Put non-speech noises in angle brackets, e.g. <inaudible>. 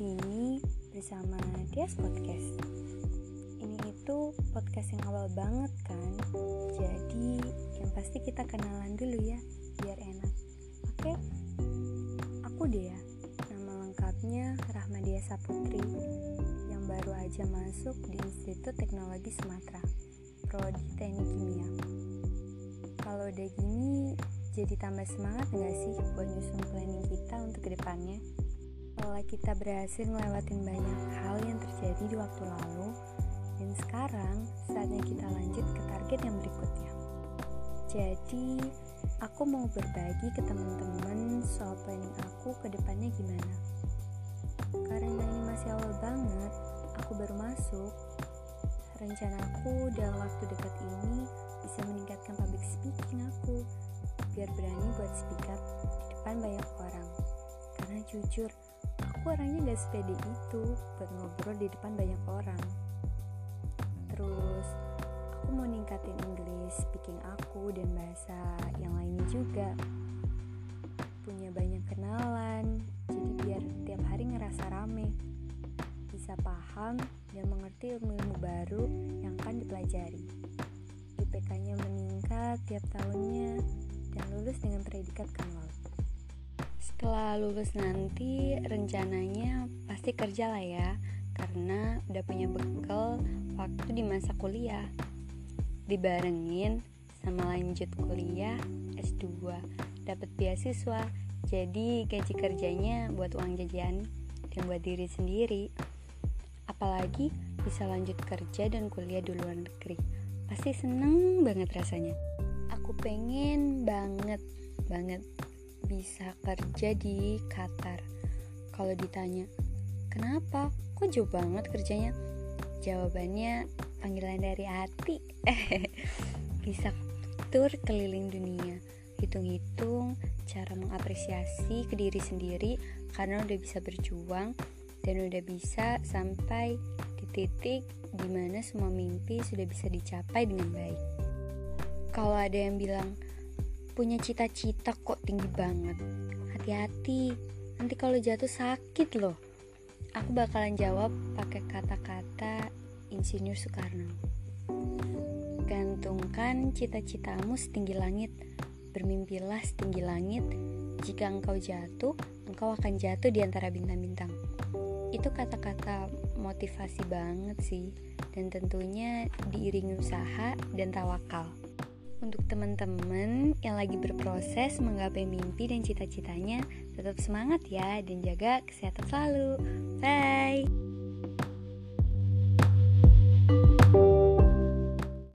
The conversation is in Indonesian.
Atas Podcast. Ini itu podcast yang awal banget kan. Jadi yang pasti kita kenalan dulu ya, biar enak. Oke? Aku Dea. Nama lengkapnya Rahmadia Saputri yang baru aja masuk di Institut Teknologi Sumatera, Prodi Teknik Kimia. Kalau udah gini, jadi tambah semangat gak sih buat nyusun planning kita untuk ke depannya? Setelah kita berhasil ngelewatin banyak hal yang terjadi di waktu lalu, dan sekarang saatnya kita lanjut ke target yang berikutnya. Jadi, aku mau berbagi ke teman-teman soal planning aku ke depannya gimana. Karena ini masih awal banget, aku baru masuk. Rencanaku dalam waktu dekat ini bisa meningkatkan public speaking aku biar berani buat speak up di depan banyak orang. Karena jujur, aku orangnya gak sepede itu buat ngobrol di depan banyak orang. Terus aku mau ningkatin English speaking aku dan bahasa yang lainnya juga. Punya banyak kenalan jadi biar tiap hari ngerasa rame. Bisa paham dan mengerti ilmu-ilmu baru yang akan dipelajari. IPK-nya meningkat tiap tahunnya dan lulus dengan predikat cum setelah lulus nanti rencananya pasti kerja lah ya. Karena udah punya bekal waktu di masa kuliah. Dibarengin sama lanjut kuliah S2 dapat beasiswa jadi gaji kerjanya buat uang jajan dan buat diri sendiri. Apalagi bisa lanjut kerja dan kuliah di luar negeri. Pasti seneng banget rasanya. Aku pengen banget banget bisa kerja di Qatar. Kalau ditanya, kenapa? Kok jauh banget kerjanya? Jawabannya panggilan dari hati. <laughs> bisa tur keliling dunia. Hitung-hitung cara mengapresiasi ke diri sendiri karena udah bisa berjuang dan udah bisa sampai di titik di mana semua mimpi sudah bisa dicapai dengan baik. Kalau ada yang bilang, punya cita-cita kok tinggi banget. Hati-hati, nanti kalau jatuh sakit loh. Aku bakalan jawab pakai kata-kata Insinyur Soekarno. Gantungkan cita-citamu setinggi langit. Bermimpilah setinggi langit. Jika engkau jatuh, engkau akan jatuh di antara bintang-bintang. Itu kata-kata motivasi banget sih, dan tentunya diiringi usaha dan tawakal. Untuk teman-teman yang lagi berproses menggapai mimpi dan cita-citanya, tetap semangat ya dan jaga kesehatan selalu. Bye.